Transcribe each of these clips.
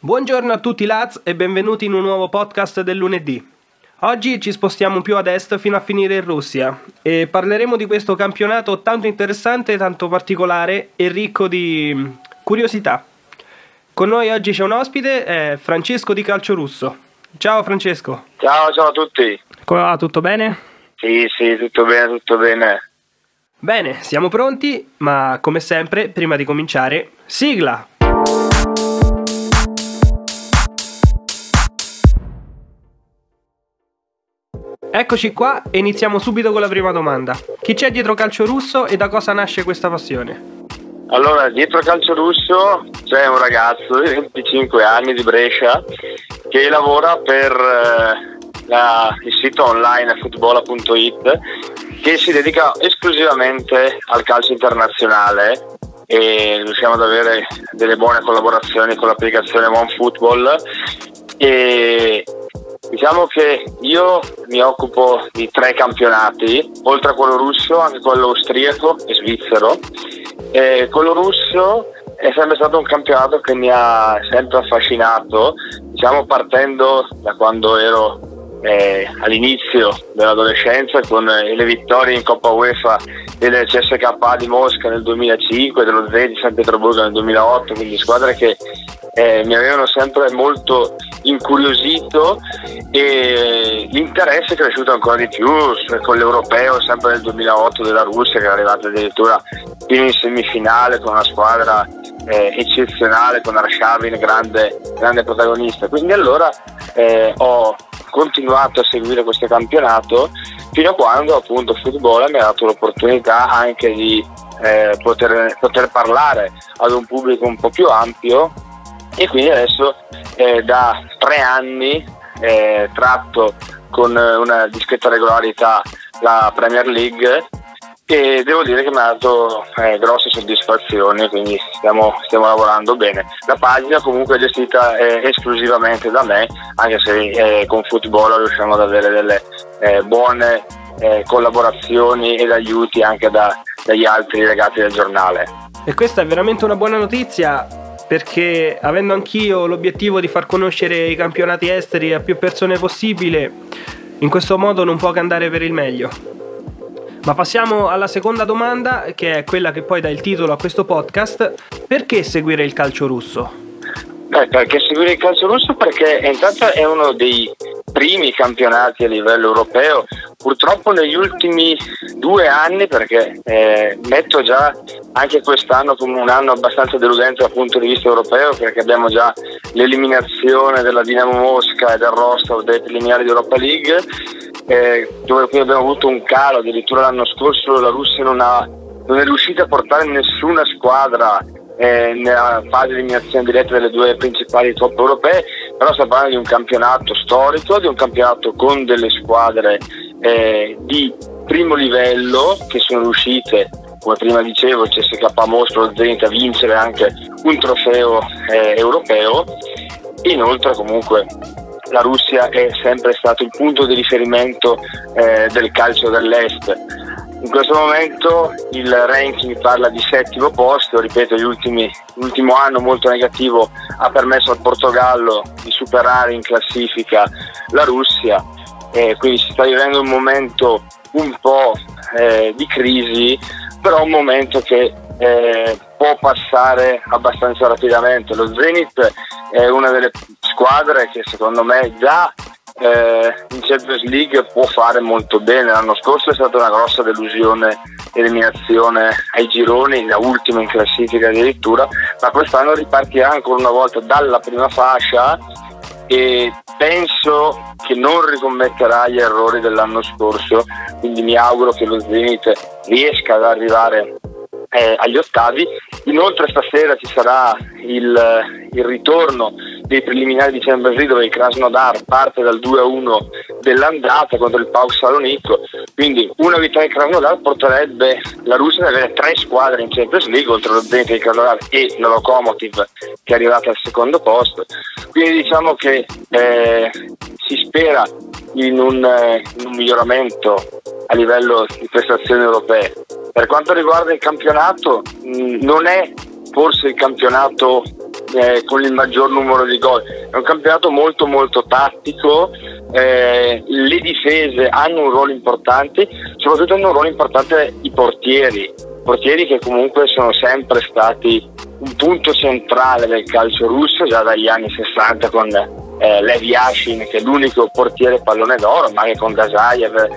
Buongiorno a tutti lads e benvenuti in un nuovo podcast del lunedì. Oggi ci spostiamo più ad est fino a finire in Russia e parleremo di questo campionato tanto interessante, tanto particolare e ricco di mm, curiosità. Con noi oggi c'è un ospite, è Francesco di Calcio Russo. Ciao Francesco. Ciao, ciao a tutti. Come va? Tutto bene? Sì, sì, tutto bene, tutto bene. Bene, siamo pronti, ma come sempre, prima di cominciare, sigla! Eccoci qua e iniziamo subito con la prima domanda. Chi c'è dietro Calcio Russo e da cosa nasce questa passione? Allora, dietro Calcio Russo c'è un ragazzo di 25 anni di Brescia che lavora per eh, la, il sito online football.it che si dedica esclusivamente al calcio internazionale e riusciamo ad avere delle buone collaborazioni con l'applicazione OneFootball e Diciamo che io mi occupo di tre campionati, oltre a quello russo, anche quello austriaco e svizzero. E quello russo è sempre stato un campionato che mi ha sempre affascinato, diciamo partendo da quando ero eh, all'inizio dell'adolescenza con le vittorie in Coppa UEFA del CSK di Mosca nel 2005 e dello Z di San Pietroburgo nel 2008, quindi squadre che eh, mi avevano sempre molto incuriosito e l'interesse è cresciuto ancora di più con l'europeo sempre nel 2008 della Russia che è arrivata addirittura fino in semifinale con una squadra eh, eccezionale con Arshavin grande, grande protagonista. Quindi allora eh, ho continuato a seguire questo campionato fino a quando appunto football mi ha dato l'opportunità anche di eh, poter, poter parlare ad un pubblico un po' più ampio e quindi adesso eh, da tre anni eh, tratto con una discreta regolarità la Premier League e devo dire che mi ha dato eh, grosse soddisfazioni, quindi stiamo, stiamo, lavorando bene. La pagina comunque è gestita eh, esclusivamente da me, anche se eh, con football riusciamo ad avere delle eh, buone eh, collaborazioni ed aiuti anche da, dagli altri legati del giornale. E questa è veramente una buona notizia perché avendo anch'io l'obiettivo di far conoscere i campionati esteri a più persone possibile, in questo modo non può che andare per il meglio. Ma passiamo alla seconda domanda, che è quella che poi dà il titolo a questo podcast. Perché seguire il calcio russo? Beh, perché seguire il calcio russo? Perché intanto è uno dei primi campionati a livello europeo. Purtroppo negli ultimi due anni, perché eh, metto già anche quest'anno come un anno abbastanza deludente dal punto di vista europeo, perché abbiamo già l'eliminazione della Dinamo Mosca e del Rostov delle preliminari di Europa League, eh, dove quindi abbiamo avuto un calo, addirittura l'anno scorso la Russia non, ha, non è riuscita a portare nessuna squadra eh, nella fase di eliminazione diretta delle due principali top europee, però stiamo parlando di un campionato storico, di un campionato con delle squadre eh, di primo livello che sono riuscite, come prima dicevo, il CSK Mostro, lo Zenit a vincere anche un trofeo eh, europeo. Inoltre comunque la Russia è sempre stato il punto di riferimento eh, del calcio dell'Est. In questo momento il ranking parla di settimo posto, ripeto, ultimi, l'ultimo anno molto negativo ha permesso al Portogallo di superare in classifica la Russia, eh, quindi si sta vivendo un momento un po' eh, di crisi, però un momento che eh, può passare abbastanza rapidamente. Lo Zenit è una delle squadre che secondo me già eh, in Champions League può fare molto bene. L'anno scorso è stata una grossa delusione, eliminazione ai gironi, la ultima in classifica addirittura, ma quest'anno ripartirà ancora una volta dalla prima fascia e penso che non ricommetterà gli errori dell'anno scorso, quindi mi auguro che lo Zenit riesca ad arrivare eh, agli ottavi. Inoltre stasera ci sarà il, il ritorno dei preliminari di Champions League dove il Krasnodar parte dal 2-1 dell'andata contro il Pau Salonico, quindi una vittoria del Krasnodar porterebbe la Russia ad avere tre squadre in Champions League oltre lo Zenit del Krasnodar e lo Lokomotiv che è arrivata al secondo posto, quindi diciamo che eh, si spera in un, eh, in un miglioramento a livello di prestazioni europee. Per quanto riguarda il campionato, mh, non è forse il campionato eh, con il maggior numero di gol. È un campionato molto molto tattico, eh, le difese hanno un ruolo importante, soprattutto hanno un ruolo importante i portieri, portieri che comunque sono sempre stati un punto centrale del calcio russo già dagli anni 60 con eh, Levi Ashin che è l'unico portiere pallone d'oro, ma anche con Dazayev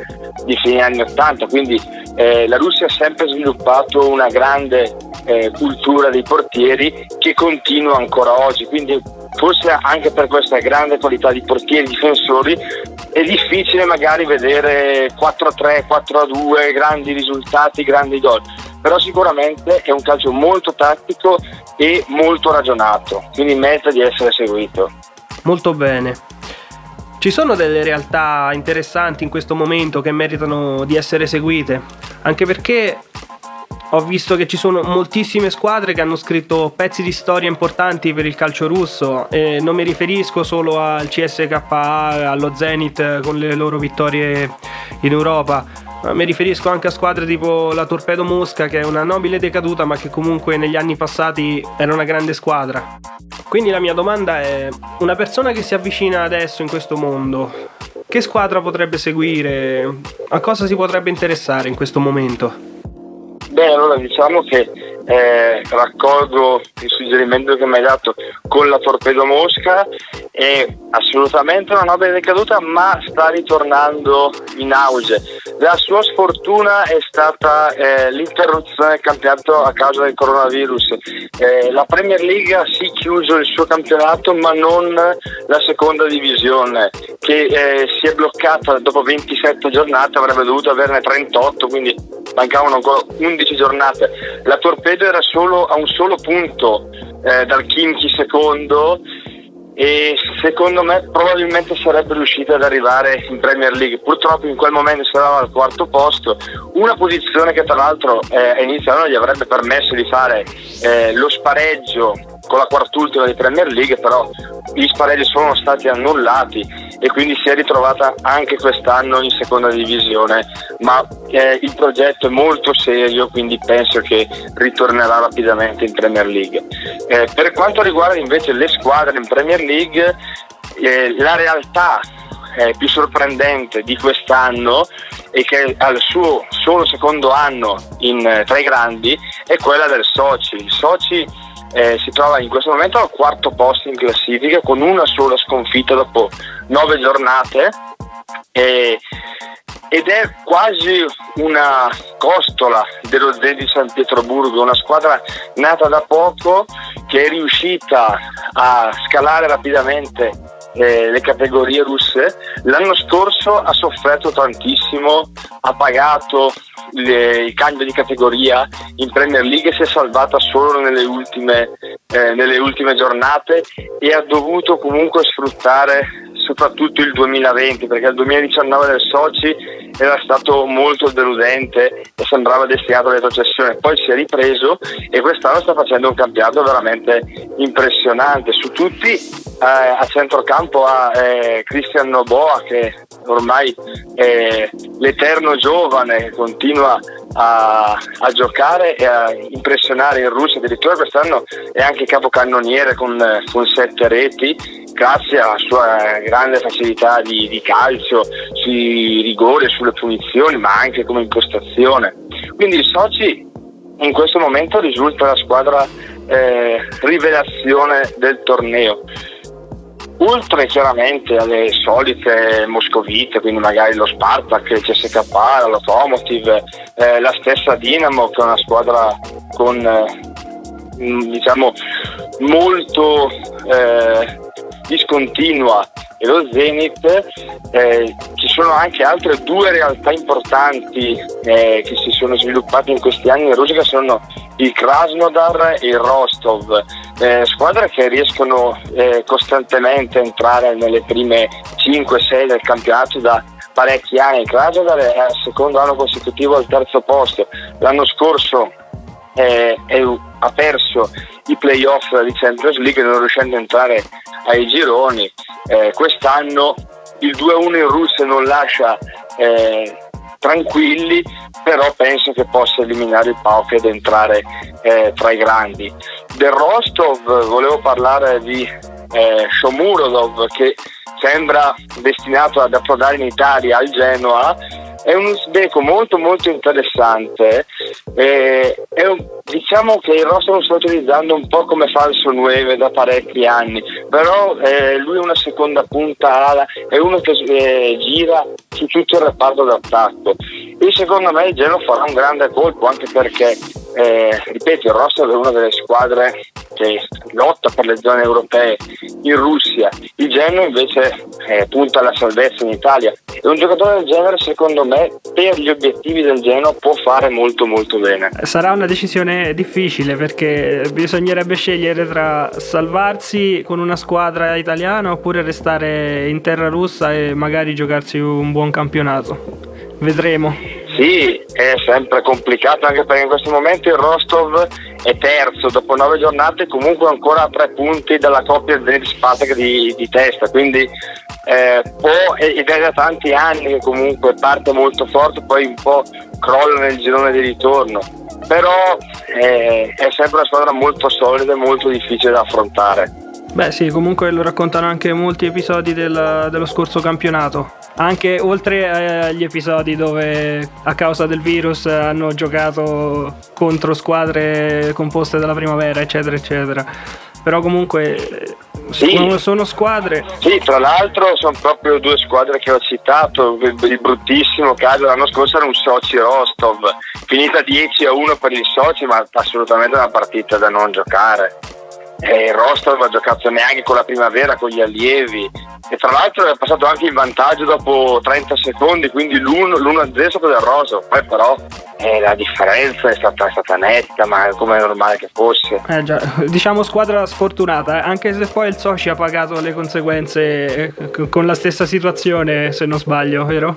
di fine anni 80, quindi eh, la Russia ha sempre sviluppato una grande eh, cultura dei portieri che continua ancora oggi, quindi forse anche per questa grande qualità di portieri difensori è difficile magari vedere 4-3, 4-2, grandi risultati, grandi gol, però sicuramente è un calcio molto tattico e molto ragionato, quindi merita di essere seguito. Molto bene. Ci sono delle realtà interessanti in questo momento che meritano di essere seguite, anche perché ho visto che ci sono moltissime squadre che hanno scritto pezzi di storia importanti per il calcio russo e non mi riferisco solo al CSKA, allo Zenit con le loro vittorie in Europa, mi riferisco anche a squadre tipo la Torpedo Mosca che è una nobile decaduta ma che comunque negli anni passati era una grande squadra. Quindi la mia domanda è, una persona che si avvicina adesso in questo mondo, che squadra potrebbe seguire? A cosa si potrebbe interessare in questo momento? Beh, allora diciamo che eh, raccolgo il suggerimento che mi hai dato con la Torpedo Mosca, è assolutamente una nobile decaduta, ma sta ritornando in auge. La sua sfortuna è stata eh, l'interruzione del campionato a causa del coronavirus. Eh, la Premier League ha sì chiuso il suo campionato, ma non la seconda divisione, che eh, si è bloccata dopo 27 giornate, avrebbe dovuto averne 38, quindi mancavano ancora 11 giornate. La Torpedo era solo a un solo punto eh, dal Kimchi secondo e secondo me probabilmente sarebbe riuscita ad arrivare in Premier League. Purtroppo in quel momento si trovava al quarto posto, una posizione che tra l'altro eh, a gli avrebbe permesso di fare eh, lo spareggio con la quart'ultima di Premier League, però gli spareggi sono stati annullati e quindi si è ritrovata anche quest'anno in seconda divisione, ma eh, il progetto è molto serio, quindi penso che ritornerà rapidamente in Premier League. Eh, per quanto riguarda invece le squadre in Premier League, eh, la realtà eh, più sorprendente di quest'anno e che al suo solo secondo anno in eh, tra i grandi è quella del Sochi. Il Sochi eh, si trova in questo momento al quarto posto in classifica con una sola sconfitta dopo nove giornate. E, ed è quasi una costola dello Zenit San Pietroburgo, una squadra nata da poco che è riuscita a scalare rapidamente eh, le categorie russe. L'anno scorso ha sofferto tantissimo, ha pagato le, il cambio di categoria in Premier League si è salvata solo nelle ultime, eh, nelle ultime giornate e ha dovuto comunque sfruttare soprattutto il 2020 perché il 2019 del Sochi era stato molto deludente e sembrava destinato alla retrocessione. Poi si è ripreso e quest'anno sta facendo un campionato veramente impressionante. Su tutti eh, a centrocampo ha eh, Cristian Noboa che ormai è l'eterno giovane che continua a, a, giocare e a impressionare in Russia. Addirittura quest'anno è anche capocannoniere con, con sette reti grazie alla sua grande facilità di, di calcio sui rigori sulle punizioni ma anche come impostazione. Quindi il Sochi in questo momento risulta la squadra eh, rivelazione del torneo oltre chiaramente alle solite moscovite, quindi magari lo Spartak, il CSK, l'Automotive, eh, la stessa Dinamo che è una squadra con eh, diciamo molto eh, discontinua e lo Zenit, eh, ci sono anche altre due realtà importanti eh, che si sono sviluppate in questi anni in Russia sono il Krasnodar e il Rostov, eh, squadre che riescono eh, costantemente a entrare nelle prime 5-6 del campionato da parecchi anni. Il Krasnodar è al secondo anno consecutivo al terzo posto, l'anno scorso eh, ha perso i playoff di Champions League non riuscendo a entrare ai gironi. Eh, quest'anno il 2-1 in Russia non lascia eh, tranquilli, però penso che possa eliminare il PAOK ed entrare eh, tra i grandi. Del Rostov volevo parlare di eh, Shomurodov che sembra destinato ad approdare in Italia al Genoa è un uzbeko molto molto interessante eh, un, diciamo che il roster lo sto utilizzando un po' come falso 9 da parecchi anni però eh, lui è una seconda punta ala è uno che eh, gira su tutto il reparto d'attacco. E secondo me il Genoa farà un grande colpo anche perché eh, ripeto il roster è una delle squadre che lotta per le zone europee in Russia. Il Genoa invece eh, punta alla salvezza in Italia. E un giocatore del genere secondo me per gli obiettivi del Genoa può fare molto molto bene. Sarà una decisione difficile perché bisognerebbe scegliere tra salvarsi con una squadra italiana oppure restare in terra russa e magari giocarsi un buon campionato. Vedremo sì, è sempre complicato anche perché in questo momento il Rostov è terzo dopo nove giornate comunque ancora a tre punti dalla coppia Zenit Spartak di, di testa quindi eh, può, ed è da tanti anni che comunque parte molto forte poi un po' crolla nel girone di ritorno però eh, è sempre una squadra molto solida e molto difficile da affrontare Beh sì, comunque lo raccontano anche molti episodi del, dello scorso campionato. Anche oltre agli episodi dove a causa del virus hanno giocato contro squadre composte dalla primavera, eccetera, eccetera. Però comunque sì. sono, sono squadre. Sì, tra l'altro sono proprio due squadre che ho citato. Il bruttissimo caso l'anno scorso era un Soci Rostov, finita 10 a 1 per il Soci, ma assolutamente una partita da non giocare eh, il Rostov ha giocato neanche con la primavera, con gli allievi e tra l'altro è passato anche in vantaggio dopo 30 secondi, quindi l'1-0 è stato del Rostov, poi però eh, la differenza è stata, è stata, netta, ma come è normale che fosse. Eh già, diciamo squadra sfortunata, eh, anche se poi il Soci ha pagato le conseguenze eh, con la stessa situazione, se non sbaglio, vero?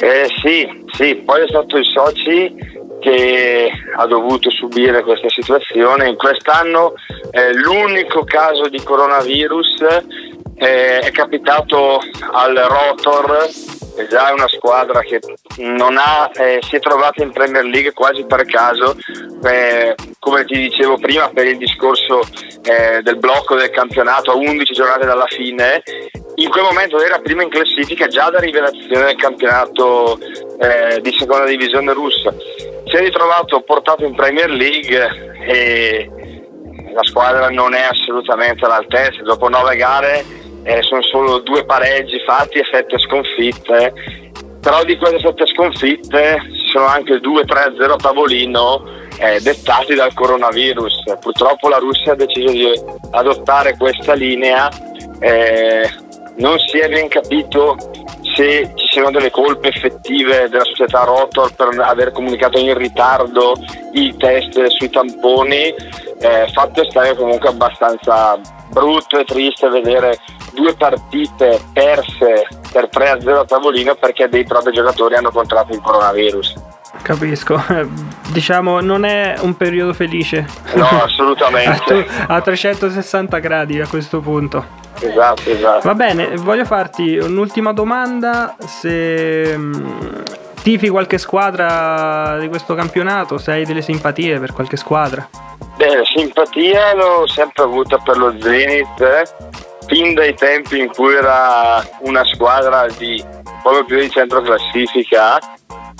Eh sì, sì, poi è stato il Soci che ha dovuto subire questa situazione. In quest'anno eh, l'unico caso di coronavirus eh, è capitato al Rotor, che già è una squadra che ha, eh, si è trovata in Premier League quasi per caso, eh, come ti dicevo prima, per il discorso eh, del blocco del campionato a 11 giornate dalla fine. In quel momento era prima in classifica già da rivelazione del campionato eh, di seconda divisione russa si è ritrovato portato in Premier League e la squadra non è assolutamente all'altezza. Dopo nove gare eh, sono solo due pareggi fatti e sette sconfitte. Però di queste sette sconfitte ci sono anche due 3-0 a tavolino eh, dettati dal coronavirus. Purtroppo la Russia ha deciso di adottare questa linea. Eh, non si è ben capito se ci siano delle colpe effettive della società Rotor per aver comunicato in ritardo i test sui tamponi, eh, fatto stare comunque abbastanza brutto e triste vedere due partite perse per 3-0 a tavolino perché dei propri giocatori hanno contratto il coronavirus. Capisco, diciamo non è un periodo felice. No, assolutamente. a 360 gradi a questo punto. Esatto, esatto. Va bene, voglio farti un'ultima domanda. Se mm, tifi qualche squadra di questo campionato, se hai delle simpatie per qualche squadra? Beh, simpatia l'ho sempre avuta per lo Zenith, eh? fin dai tempi in cui era una squadra di proprio più di centro classifica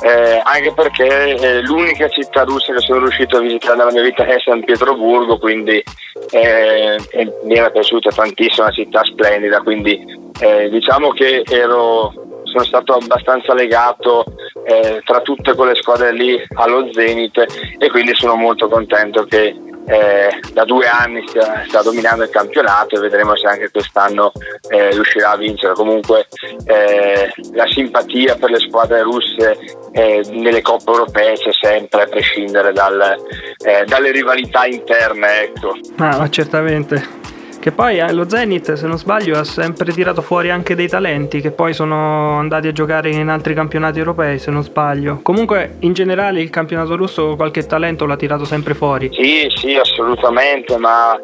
eh, anche perché eh, l'unica città russa che sono riuscito a visitare nella mia vita è San Pietroburgo, quindi eh, mi era piaciuta tantissimo, una città splendida, quindi eh, diciamo che ero, sono stato abbastanza legato eh, tra tutte quelle squadre lì allo Zenit e quindi sono molto contento che eh, da due anni sta, sta, dominando il campionato e vedremo se anche quest'anno eh, riuscirà a vincere. Comunque eh, la simpatia per le squadre russe eh, nelle coppe europee c'è sempre, a prescindere dal, eh, dalle rivalità interne. Ecco. Ah, certamente. Che poi eh, lo Zenit, se non sbaglio, ha sempre tirato fuori anche dei talenti che poi sono andati a giocare in altri campionati europei, se non sbaglio. Comunque, in generale, il campionato russo qualche talento l'ha tirato sempre fuori. Sì, sì, assolutamente, ma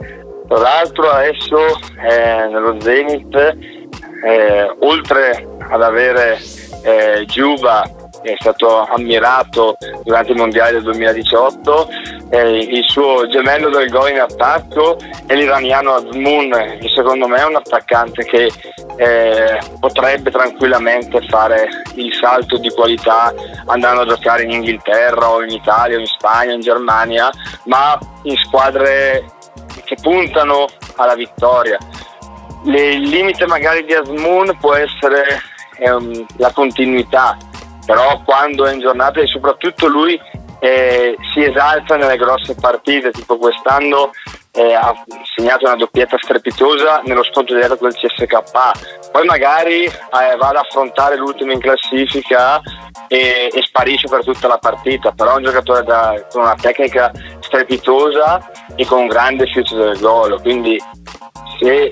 tra l'altro adesso eh, nello Zenit, eh, oltre ad avere eh, Giuba è stato ammirato durante il mondiale del 2018, eh, il suo gemello del gol in attacco è l'iraniano Azmoun, che secondo me è un attaccante che eh, potrebbe tranquillamente fare il salto di qualità andando a giocare in Inghilterra o in Italia o in Spagna o in Germania, ma in squadre che puntano alla vittoria. Le, il limite magari di Asmoon può essere ehm, la continuità, però quando è in giornata e soprattutto lui eh, si esalta nelle grosse partite, tipo quest'anno eh, ha segnato una doppietta strepitosa nello scontro diretto col CSK, poi magari eh, va ad affrontare l'ultimo in classifica e, e, sparisce per tutta la partita, però è un giocatore da, con una tecnica strepitosa e con un grande future del gol, quindi se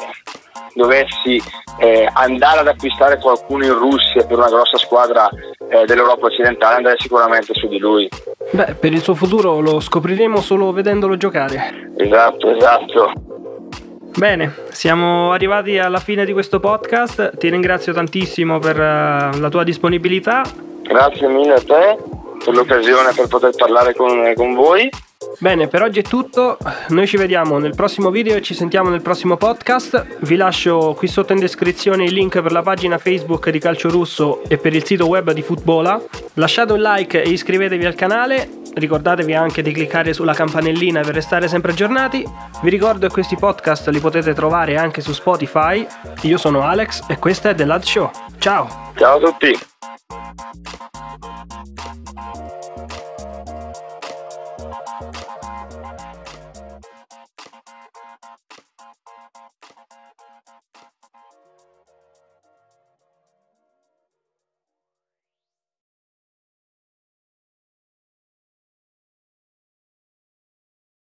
dovessi eh, andare ad acquistare qualcuno in Russia per una grossa squadra eh, dell'Europa occidentale andrei sicuramente su di lui. Beh, per il suo futuro lo scopriremo solo vedendolo giocare. Esatto, esatto. Bene, siamo arrivati alla fine di questo podcast, ti ringrazio tantissimo per uh, la tua disponibilità. Grazie mille a te per l'occasione per poter parlare con, con voi. Bene, per oggi è tutto. Noi ci vediamo nel prossimo video e ci sentiamo nel prossimo podcast. Vi lascio qui sotto in descrizione il link per la pagina Facebook di Calcio Russo e per il sito web di Footbola. Lasciate un like e iscrivetevi al canale. Ricordatevi anche di cliccare sulla campanellina per restare sempre aggiornati. Vi ricordo che questi podcast li potete trovare anche su Spotify. Io sono Alex e questa è The Lad Show. Ciao! Ciao a tutti!